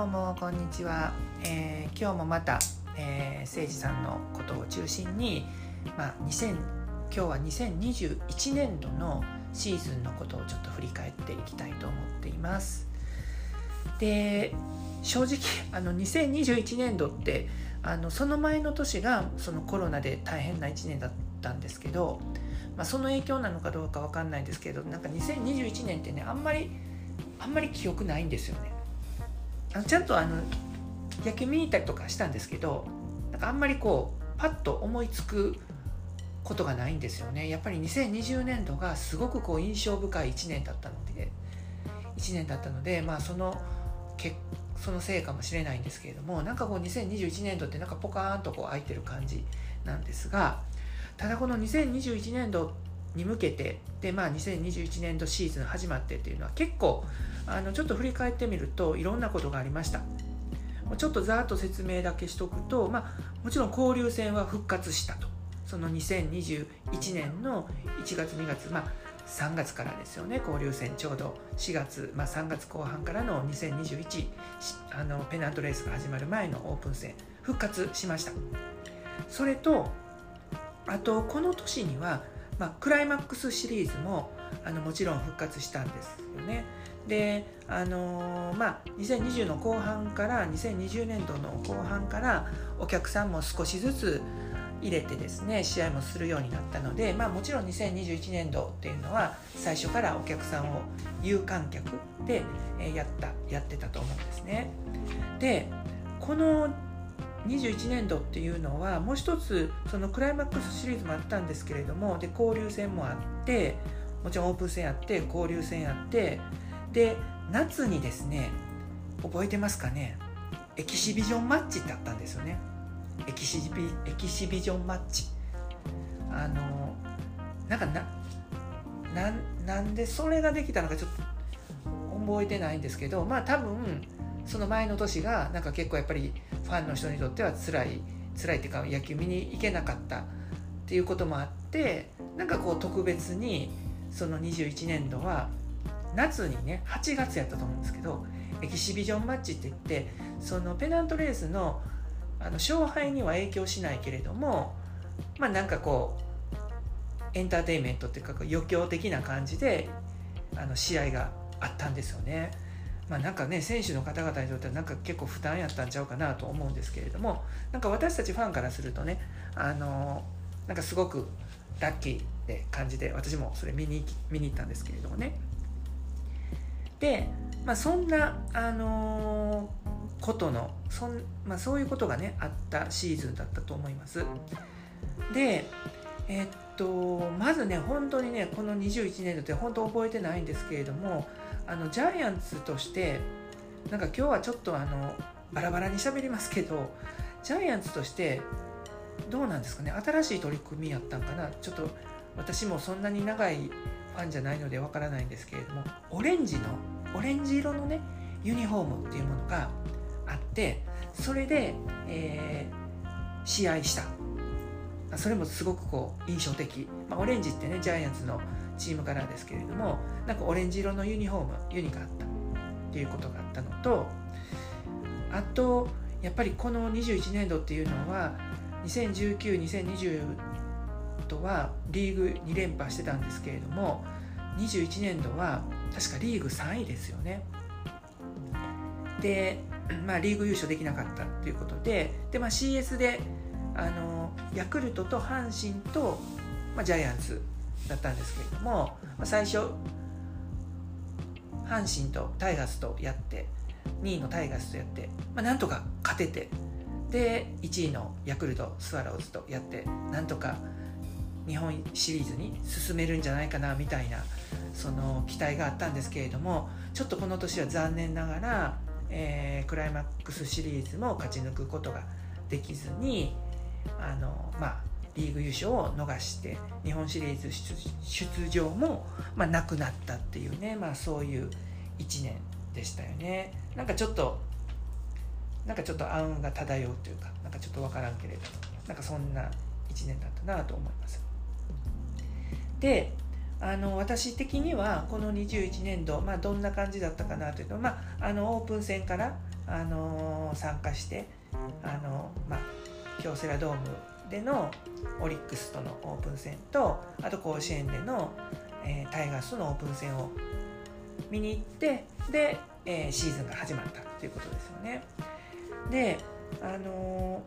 どうもこんにちは、えー、今日もまた、えー、誠司さんのことを中心に、まあ、2000今日は2021年度のシーズンのことをちょっと振り返っていきたいと思っています。で正直あの2021年度ってあのその前の年がそのコロナで大変な1年だったんですけど、まあ、その影響なのかどうか分かんないですけどなんか2021年ってねあんまりあんまり記憶ないんですよね。あちゃんとあの野球見に行ったりとかしたんですけどなんかあんまりこうパッと思いつくことがないんですよね。やっぱり2020年度がすごくこう印象深い1年だったので1年だったのでまあそのけそのせいかもしれないんですけれどもなんかこう2021年度ってなんかポカーンとこう空いてる感じなんですがただこの2021年度に向けてでまあ2021年度シーズン始まってっていうのは結構あのちょっと振り返ってみるといろんなことがありました。ちょっとざっと説明だけしとくと、まあ、もちろん交流戦は復活したと。その2021年の1月2月まあ3月からですよね交流戦。ちょうど4月、まあ、3月後半からの2021あのペナントレースが始まる前のオープン戦復活しました。それとあとこの年には、まあ、クライマックスシリーズもあのもちろん復活したんですよね。であのー、まあ2020の後半から2020年度の後半からお客さんも少しずつ入れてですね試合もするようになったので、まあ、もちろん2021年度っていうのは最初からお客さんを有観客でやったやってたと思うんですね。でこの21年度っていうのはもう一つそのクライマックスシリーズもあったんですけれどもで交流戦もあってもちろんオープン戦あって交流戦あってで夏にですね覚えてますかね？エキシビジョンマッチってあったんですよね。エキシビエキシビジョンマッチ。あのなんかなななんでそれができたのかちょっと覚えてないんですけどまあ多分その前の年がなんか結構やっぱりファンの人にとっては辛い辛いっていうか野球見に行けなかったっていうこともあってなんかこう特別にその21年度は夏にね8月やったと思うんですけどエキシビジョンマッチって言ってそのペナントレースのあの勝敗には影響しないけれどもまあなんかこうエンターテインメントっていうか余興的な感じであの試合があったんですよね。まあ、なんかね選手の方々にとってはなんか結構負担やったんちゃうかなと思うんですけれどもなんか私たちファンからするとねあのなんかすごくラッキーで感じで私もそれ見に見に行ったんですけれどもねで、まあ、そんな、あのー、ことのそん、まあ、そういうことがねあったシーズンだったと思います。でえー、っとまずね本当にねこの21年度って本当覚えてないんですけれどもあのジャイアンツとしてなんか今日はちょっとあのバラバラに喋りますけどジャイアンツとしてどうなんですかね？新しい取り組みやったんかな？ちょっと私もそんなに長いファンじゃないのでわからないんですけれどもオレンジのオレンジ色のねユニフォームっていうものがあってそれで、えー、試合した。それもすごくこう印象的、まあ、オレンジってねジャイアンツのチームカラーですけれどもなんかオレンジ色のユニフォームユニがあった。っていうことがあったのとあとやっぱりこの21年度っていうのは20192020とはリーグ2連覇してたんですけれども21年度は確かリーグ3位ですよね。で、まあ、リーグ優勝できなかったということでで、まあ、CS であのヤクルトと阪神と、まあ、ジャイアンツだったんですけれども、まあ、最初阪神とタイガースとやって2位のタイガースとやって、まあ、なんとか勝ててで1位のヤクルトスワローズとやってなんとか日本シリーズに進めるんじゃないかなみたいなその期待があったんですけれどもちょっとこの年は残念ながら、えー、クライマックスシリーズも勝ち抜くことができずにあの、まあ、リーグ優勝を逃して日本シリーズ出場も、まあ、なくなったっていうね、まあ、そういう1年でしたよね。なんかちょっとなんかちょっと暗雲が漂うというかなんかちょっと分からんけれどなんかそんな1年だったなと思います。であの私的にはこの21年度、まあ、どんな感じだったかなというと、まあ、あのオープン戦からあの参加してあの、まあ、京セラドームでのオリックスとのオープン戦とあと甲子園での、えー、タイガースとのオープン戦を見に行ってで、えー、シーズンが始まったということですよね。であの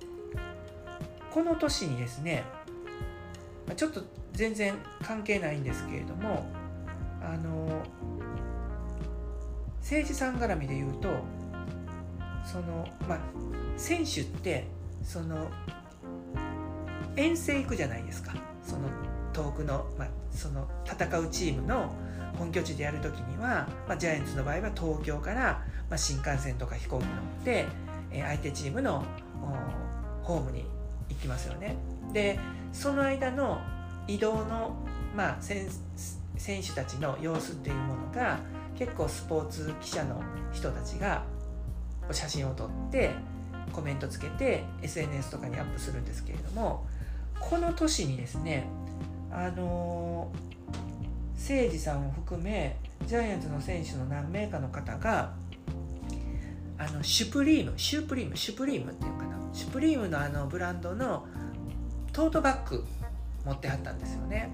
ー、この年にですねちょっと全然関係ないんですけれどもあの政治さん絡みで言うとそのまあ選手ってその遠征行くじゃないですかその遠くの,、まあ、その戦うチームの本拠地でやる時には、まあ、ジャイアンツの場合は東京から、まあ、新幹線とか飛行機乗って、えー、相手チームのホームに行きますよね。でその間の移動の、まあ、選手たちの様子っていうものが結構スポーツ記者の人たちが写真を撮ってコメントつけて SNS とかにアップするんですけれどもこの年にですねあの誠司さんを含めジャイアンツの選手の何名かの方があのシュプリームシュプリームシュプリームっていうかなシュプリームのあのブランドのトートバッグ持ってはったんですよね。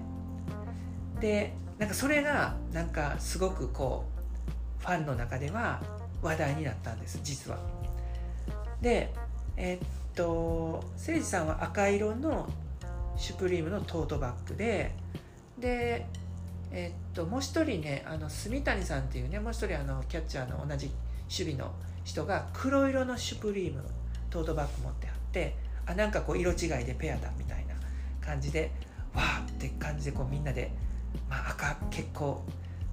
でなんかそれがなんかすごくこうファンの中では話題になったんです実は。でえー、っと誠司さんは赤色のシュプリームのトートバッグででえっともう一人ねあの住谷さんっていうねもう一人あのキャッチャーの同じ守備の人が黒色のシュプリームトートバッグ持ってあってあなんかこう色違いでペアだみたいな感じでわーって感じでこうみんなで、まあ、赤結構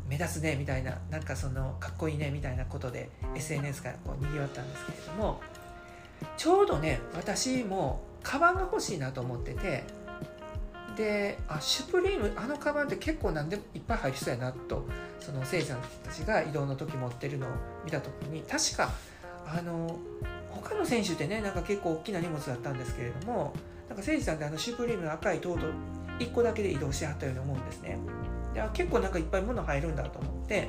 目立つねみたいななんかそのかっこいいねみたいなことで SNS からこうにぎわったんですけれどもちょうどね私もカバンが欲しいなと思っててであシュプリームあのカバンって結構何でもいっぱい入りそうやなとそのせいさんたちが移動の時持ってるのを見た時に確かあの他の選手ってねなんか結構大きな荷物だったんですけれどもなんかせいさんってあのシュプリームの赤いトート1個だけで移動しはったように思うんですね。で結構なんかいっぱい物入るんだと思って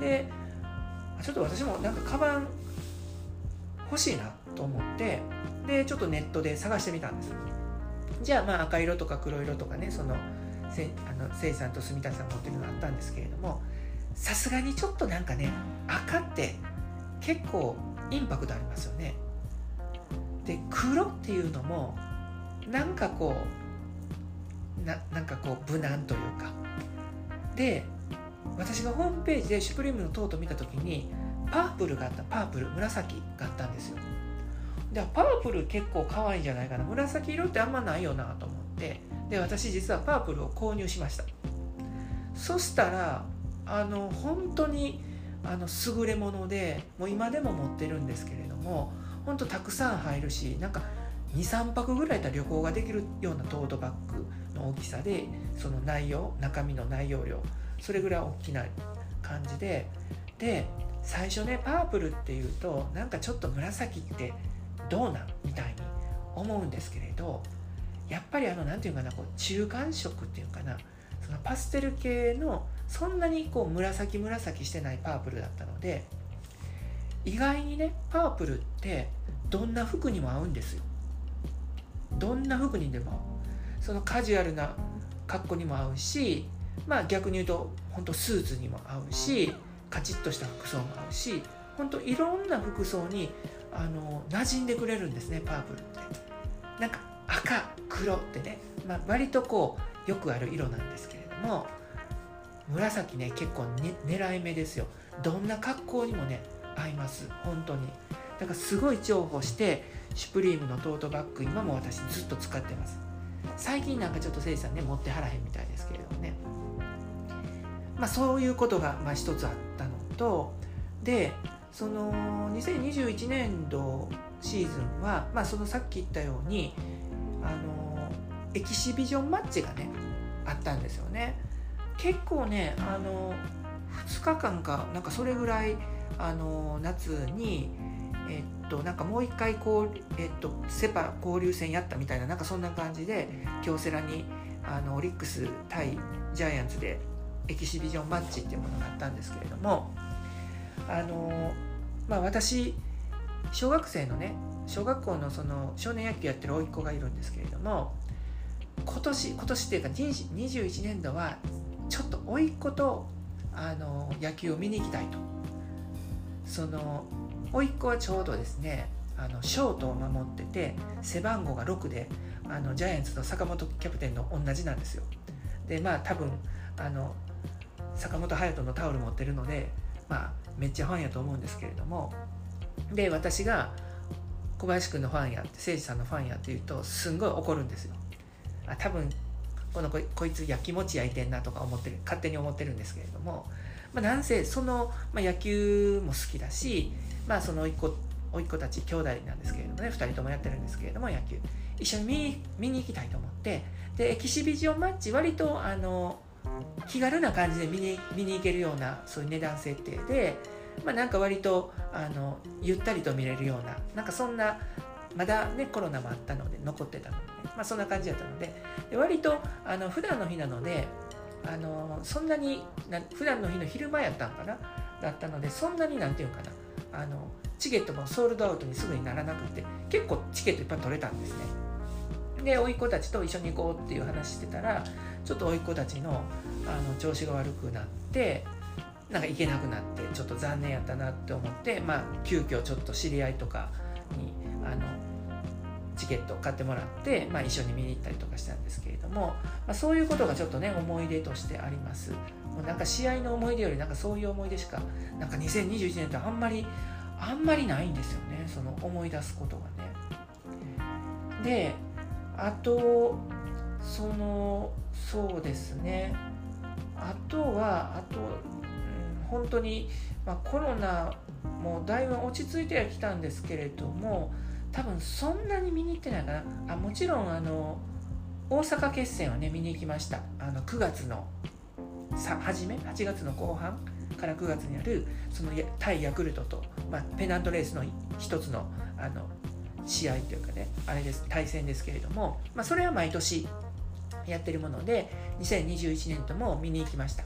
でちょっと私もなんかカバン欲しいなと思ってでちょっとネットで探してみたんです。じゃあまあ赤色とか黒色とかねそのせあのせいさんと住谷さん持ってるのあったんですけれどもさすがにちょっとなんかね赤って結構インパクトありますよね。で黒っていうのもなんかこうななんかこう無難というか。で私がホームページでシュプリームのトート見た時にパープルがあったパープル紫があったんですよ。でパープル結構可愛いんじゃないかな。紫色ってあんまないよなと思って。で私実はパープルを購入しました。そしたらあの本当にあの優れものでもう今でも持ってるんですけれども本当たくさん入るしなんか23泊ぐらいた旅行ができるようなトートバッグの大きさでその内容中身の内容量それぐらい大きな感じでで最初ねパープルっていうとなんかちょっと紫ってどうなんみたいに思うんですけれどやっぱりあの何て言うかなこう中間色っていうかなそのパステル系のそんなにこう紫紫してないパープルだったので意外にねパープルってどんな服にも合うんですよ。どんな服にでもそのカジュアルな格好にも合うしまあ逆に言うと本当スーツにも合うしカチッとした服装も合うし本当いろんな服装にあの馴染んでくれるんですねパープルって。なんか赤黒ってね、まあ、割とこうよくある色なんですけれども紫ね結構、ね、狙い目ですよ。どんな格好にもね合います。本当に。だからすごい重宝してシュプリームのトートバッグ今も私ずっと使ってます。最近なんかちょっとせいさんね持ってはらへんみたいですけれどもね。まあそういうことがまあ一つあったのとでその2021年度シーズンは、まあ、そのさっき言ったようにあのエキシビジョンマッチがねあったんですよね。結構ねあの2日間かなんかそれぐらいあの夏にえっとなんかもう一回こう、えっと、セパ交流戦やったみたいななんかそんな感じで京セラにあのオリックス対ジャイアンツでエキシビジョンマッチっていうものがあったんですけれどもあのまあ私小学生のね小学校のその少年野球やってる甥っ子がいるんですけれども今年今年っていうか21年度はちょっと甥っ子とあの野球を見に行きたいと。その甥っ子はちょうどですねあのショートを守ってて背番号が6であのジャイアンツの坂本キャプテンの同じなんですよ。でまあ多分あの坂本勇人のタオル持ってるのでまあめっちゃファンやと思うんですけれども。で私が小林君のファンやって誠司さんのファンやって言うとすんごい怒るんですよ。あ多分このこいつやきもち焼いてんなとか思ってる勝手に思ってるんですけれども、まあ、なんせその、まあ、野球も好きだし、まあ、その甥っ子甥っ子たち兄弟なんですけれどもね2人ともやってるんですけれども野球。一緒に見に見に行きたいと思ってでエキシビジョンマッチ割とあの気軽な感じで見に見に行けるようなそういう値段設定で、まあ、なんか割とあのゆったりと見れるようななんかそんなまだねコロナもあったので残ってたので、ね、まあ、そんな感じだったので。で割とあの普段の日なのであのそんなにな普段の日の昼間やったんかな？だったのでそんなになんていうかな。あのチケットもソールドアウトにすぐにならなくて結構チケットいっぱい取れたんですね。で甥っ子たちと一緒に行こうっていう話してたらちょっと甥っ子たちのあの調子が悪くなってなんか行けなくなってちょっと残念やったなって思ってまあ急遽ちょっと知り合いとかにあのチケットを買ってもらって、まあ、一緒に見に行ったりとかしたんですけれども、まあ、そういうことがちょっとね思い出としてあります。もうなんか試合の思い出よりなんかそういう思い出しかなんか2021年ってあんまりあんまりないんですよねその思い出すことがね。であとそのそうですね。あとはあと、うん、本当に、まあ、コロナもだいぶ落ち着いてはきたんですけれども多分そんなに見に行ってないかな。あもちろんあの大阪決戦はね見に行きました。あの9月の初め？8月の後半？から9月にあるその対ヤクルトと、まあ、ペナントレースの一つのあの試合というかねあれです。対戦ですけれども、まあ、それは毎年やってるもので2021年とも見に行きました。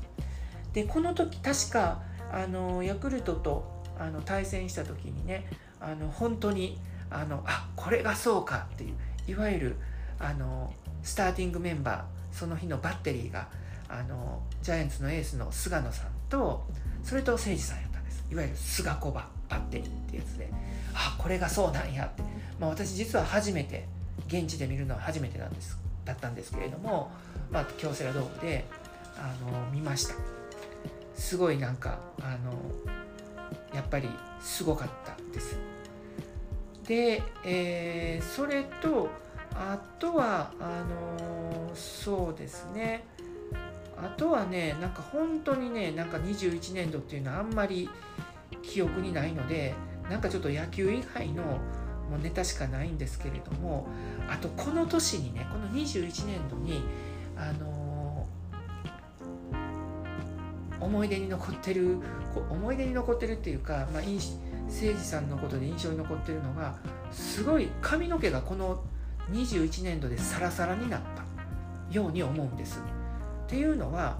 でこの時確かあのヤクルトとあの対戦した時にねあの本当にあのあこれがそうかっていういわゆるあのスターティングメンバーその日のバッテリーがあのジャイアンツのエースの菅野さんとそれと誠司さんやったんです。いわゆる菅小ババッテリーってやつで。あこれがそうなんやって、まあ、私実は初めて現地で見るのは初めてなんですだったんですけれども、まあ、京セラドームであの見ました。すごいなんかあのやっぱりすごかったです。で、えー、それとあとはあのそうですね。あとはねなんか本当にねなんか21年度っていうのはあんまり記憶にないのでなんかちょっと野球以外のもうネタしかないんですけれどもあとこの年にねこの21年度にあのー、思い出に残ってる思い出に残ってるっていうか、まあ、誠司さんのことで印象に残ってるのがすごい髪の毛がこの21年度でサラサラになったように思うんです。っていうのは、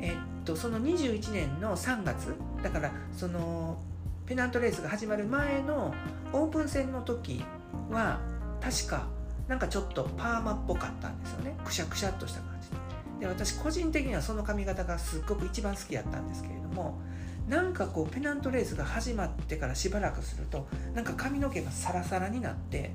えっと、その21年の3月だからそのペナントレースが始まる前のオープン戦の時は確かなんかちょっとパーマっぽかったんですよねくしゃくしゃっとした感じで私個人的にはその髪型がすっごく一番好きやったんですけれどもなんかこうペナントレースが始まってからしばらくするとなんか髪の毛がサラサラになって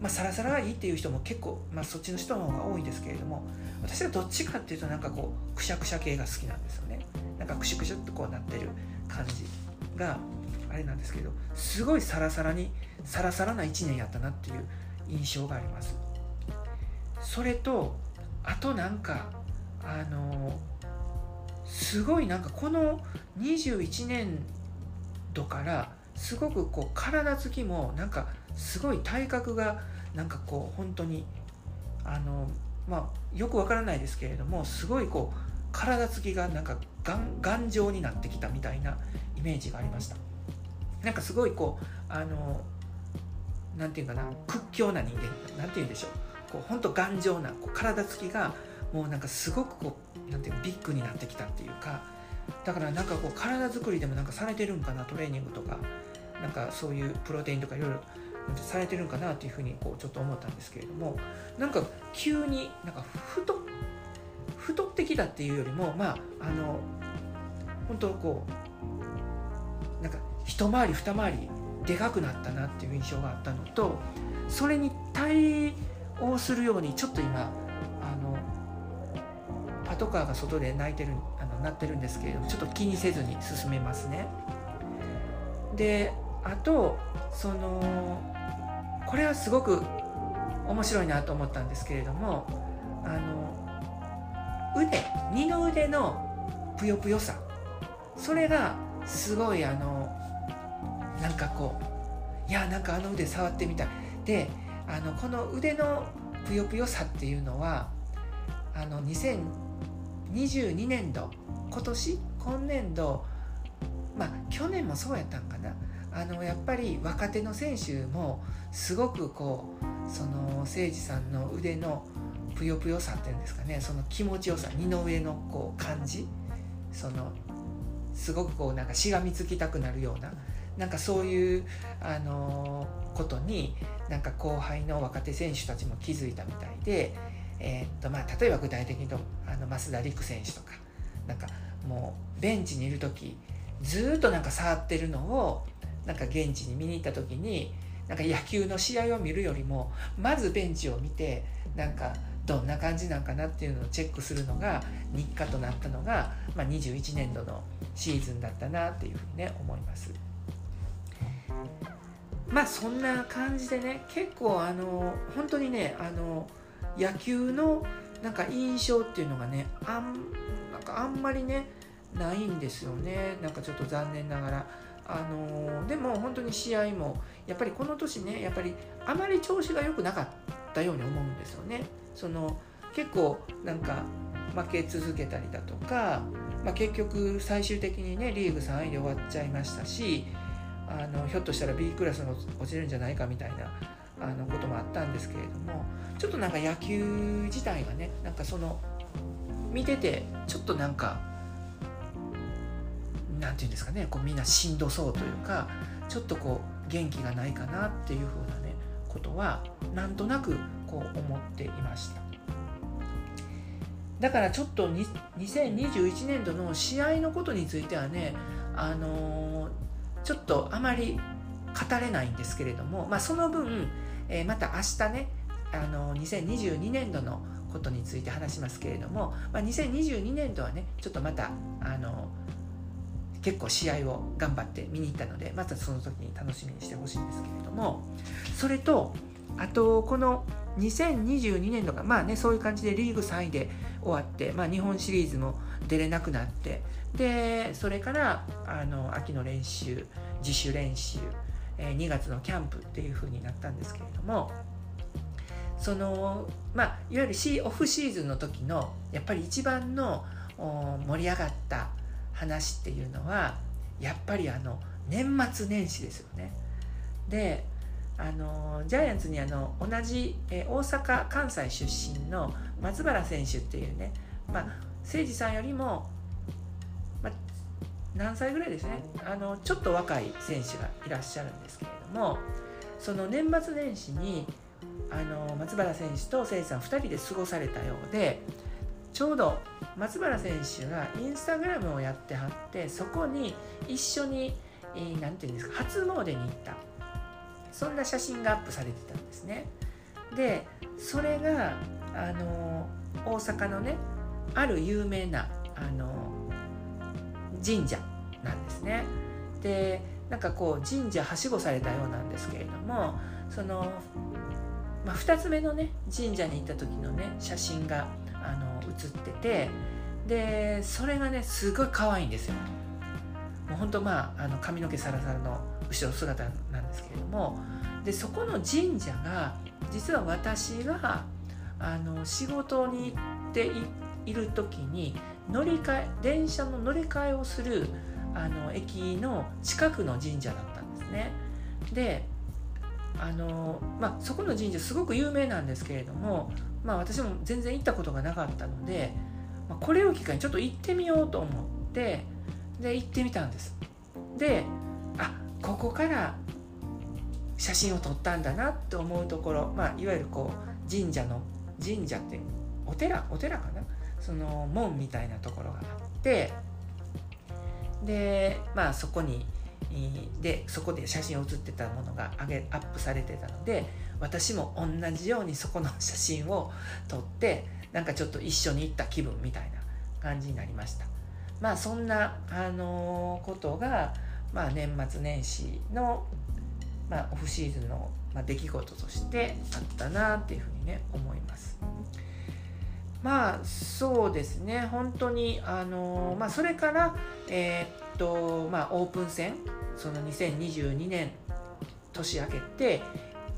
まあ、サラサラがいいっていう人も結構、まあ、そっちの人の方が多いんですけれども私はどっちかっていうとなんかこうくしゃくしゃ系が好きなんですよね。なんかくしゅくしゅっとこうなってる感じがあれなんですけどすごいサラサラにサラサラな1年やったなっていう印象があります。それとあとなんかあのすごいなんかこの21年度からすごくこう体つきもなんかすごい体格がなんかこう本当にあのまあよくわからないですけれどもすごいこう体つきがなんか頑丈になってきたみたいなイメージがありました。なんかすごいこうあのなんていうかな屈強な人間なんて言うんでしょう。こう本当頑丈なこう体つきがもうなんかすごくこうなんていうビッグになってきたっていうかだからなんかこう体作りでもなんかされてるんかなトレーニングとかなんかそういうプロテインとかいろいろされてるんかなっていうふうにこうちょっと思ったんですけれどもなんか急になんか太太ってきたっていうよりもまああの本当こうなんか一回り二回りでかくなったなっていう印象があったのとそれに対応するようにちょっと今パトカーが外で泣いてるあの鳴ってるんですけれどもちょっと気にせずに進めますね。であとそのこれはすごく面白いなと思ったんですけれどもあの腕二の腕のぷよぷよさそれがすごいあのなんかこういやなんかあの腕触ってみたいであのこの腕のぷよぷよさっていうのはあの2022年度今年今年度まあ去年もそうやったんかな。あのやっぱり若手の選手もすごくこうその誠司さんの腕のぷよぷよさっていうんですかね。その気持ちよさ二の上のこう感じ。そのすごくこうなんかしがみつきたくなるようななんかそういう、あのことになんか後輩の若手選手たちも気づいたみたいで、えー、っとまあ、例えば具体的にとあの増田陸選手とかなんかもうベンチにいる時ずっとなんか触ってるのをなんか現地に見に行った時になんか野球の試合を見るよりもまずベンチを見てなんかどんな感じなんかなっていうのをチェックするのが日課となったのが、まあ、21年度のシーズンだったなっていうふうにね思います。まあそんな感じでね結構あの本当にねあの野球のなんか印象っていうのがねあんなんかあんまりねないんですよねなんかちょっと残念ながら。あのでも本当に試合もやっぱりこの年ねやっぱりあまり調子が良くなかったように思うんですよね。その結構なんか負け続けたりだとか、まあ、結局最終的にねリーグ3位で終わっちゃいましたしあのひょっとしたら B クラスの落ちるんじゃないかみたいなあのこともあったんですけれどもちょっとなんか野球自体がねなんかその見ててちょっとなんかなんていうんですかねこうみんなしんどそうというかちょっとこう元気がないかなっていうふうなねことはなんとなくこう思っていました。だからちょっと2021年度の試合のことについてはねあのー、ちょっとあまり語れないんですけれども、まあ、その分、え、また明日ねあの、2022年度のことについて話しますけれども、まあ、2022年度はねちょっとまたあの結構試合を頑張って見に行ったのでまたその時に楽しみにしてほしいんですけれどもそれとあとこの2022年度がまあねそういう感じでリーグ3位で終わって、まあ、日本シリーズも出れなくなってでそれからあの秋の練習自主練習、え、2月のキャンプっていう風になったんですけれどもそのまあいわゆるシオフシーズンの時のやっぱり一番の盛り上がった話っていうのはやっぱりあの年末年始ですよね。であのジャイアンツにあの同じ、え大阪関西出身の松原選手っていうね、まあ、誠司さんよりも、何歳ぐらいですね？あのちょっと若い選手がいらっしゃるんですけれどもその年末年始にあの松原選手と誠司さん2人で過ごされたようでちょうど松原選手がインスタグラムをやってはってそこに一緒に何、て言うんですか初詣に行った。そんな写真がアップされてたんですね。でそれがあの大阪のねある有名なあの神社なんですね。でなんかこう神社はしごされたようなんですけれどもその、まあ、2つ目のね神社に行った時のね写真があの写っててでそれがねすごい可愛いんですよ。もうほんとまああの髪の毛サラサラの後ろ姿なんですけれどもでそこの神社が実は私があの仕事に行っている時に乗り換え電車の乗り換えをするあの駅の近くの神社だったんですね。であの、まあ、そこの神社すごく有名なんですけれども、まあ、私も全然行ったことがなかったので、まあ、これを機会にちょっと行ってみようと思ってで行ってみたんですであここから写真を撮ったんだなって思うところ、まあ、いわゆるこう神社の神社ってお寺お寺かなその門みたいなところがあってでまあそこにでそこで写真を写ってたものが上げアップされてたので私も同じようにそこの写真を撮ってなんかちょっと一緒に行った気分みたいな感じになりました。まあそんな、あの、ことが、まあ、年末年始の、まあ、オフシーズンの、ま、出来事としてあったなっていうふうにね思います。まあそうですね。本当にあの、まあそれからえー、っとまあオープン戦その2022年年明けて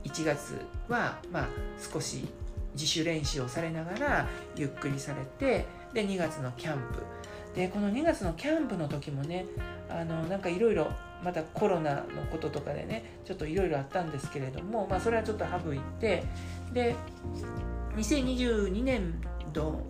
1月はまあ少し自主練習をされながらゆっくりされてで2月のキャンプ。でこの2月のキャンプの時もねあのなんかいろいろまたコロナのこととかでねちょっといろいろあったんですけれども、まあ、それはちょっと省いてで2022年度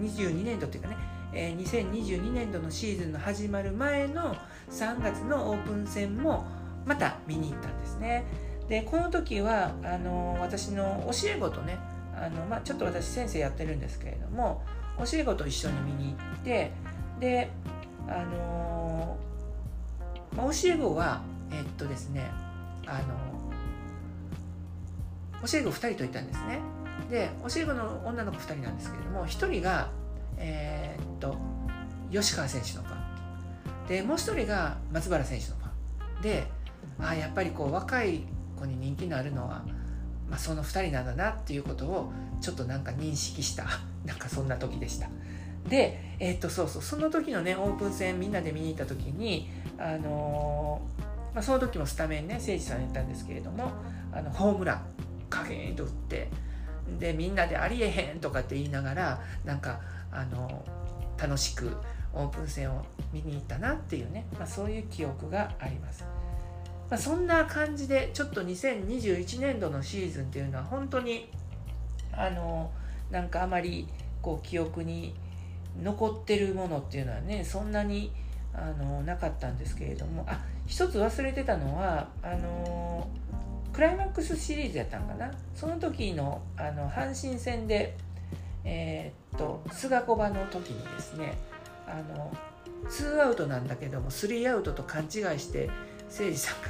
22年度っていうかね、2022年度のシーズンの始まる前の3月のオープン戦もまた見に行ったんですね。でこの時はあの私の教え子とねあの、まあ、ちょっと私先生やってるんですけれども教え子と一緒に見に行ってであの、まあ、教え子はえっとですねあの教え子2人といたんですね。で教え子の女の子2人なんですけれども1人がえー、っと吉川選手のファン。でもう1人が松原選手のファン。であやっぱりこう若い子に人気のあるのは、まあ、その2人なんだなっていうことをちょっとなんか認識した。なんかそんな時でした。で、えー、っとそうそうその時のねオープン戦みんなで見に行った時に、あのー、まあ、その時もスタメンね誠司さん言ったんですけれどもあのホームランカゲーンと打ってでみんなでありえへんとかって言いながらなんかあの楽しくオープン戦を見に行ったなっていうね、まあ、そういう記憶があります。まあ、そんな感じでちょっと2021年度のシーズンっていうのは本当にあのなんかあまりこう記憶に残ってるものっていうのはねそんなにあのなかったんですけれども。あ一つ忘れてたのはあのクライマックスシリーズやったんかな。その時のあの阪神戦でえー、っと菅小場の時にですねあの2アウトなんだけども3アウトと勘違いして誠司さんが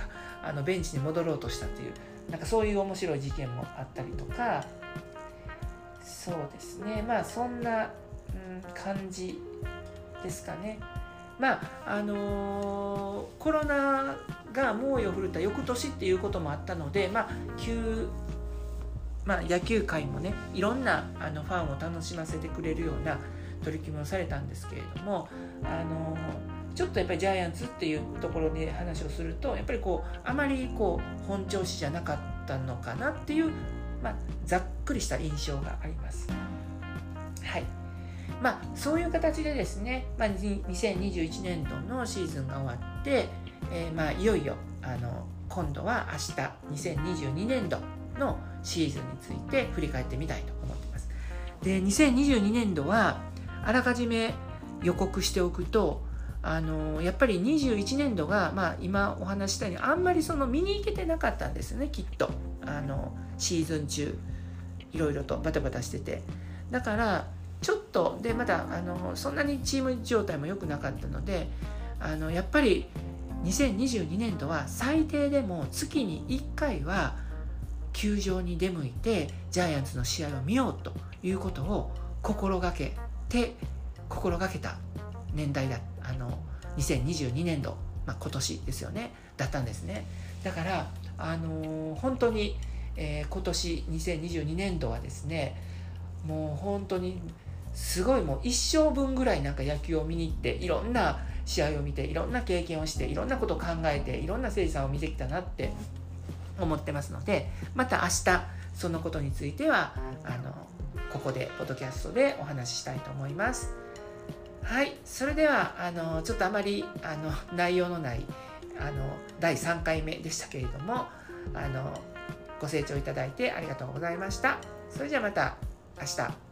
あのベンチに戻ろうとしたっていうなんかそういう面白い事件もあったりとか。そうですね。まあそんな、うん、感じですかね。まああのー、コロナが猛威を振るった翌年っていうこともあったので、まあ、球まあ、野球界もねいろんなあのファンを楽しませてくれるような取り組みをされたんですけれどもあのちょっとやっぱりジャイアンツっていうところで話をするとやっぱりこうあまりこう本調子じゃなかったのかなっていう、まあ、ざっくりした印象があります。はいまあ、そういう形でですね、まあ、2021年度のシーズンが終わって、えー、まあいよいよあの今度は明日2022年度のシーズンについて振り返ってみたいと思ってます。で2022年度はあらかじめ予告しておくとあのやっぱり21年度が、まあ、今お話したようにあんまりその見に行けてなかったんですねきっとあのシーズン中いろいろとバタバタしててだからとでまだあのそんなにチーム状態も良くなかったのであのやっぱり2022年度は最低でも月に1回は球場に出向いてジャイアンツの試合を見ようということを心がけて心がけた年代だあの2022年度、まあ、今年ですよねだったんですね。だからあのー、本当に、えー、今年2022年度はですねもう本当にすごいもう一生分ぐらいなんか野球を見に行っていろんな試合を見ていろんな経験をしていろんなことを考えていろんな誠司さんを見てきたなって思ってますのでまた明日そのことについてはあのここでポッドキャストでお話ししたいと思います。はい、それではあのちょっとあまりあの内容のないあの第3回目でしたけれどもあのご清聴いただいてありがとうございました。それじゃあまた明日。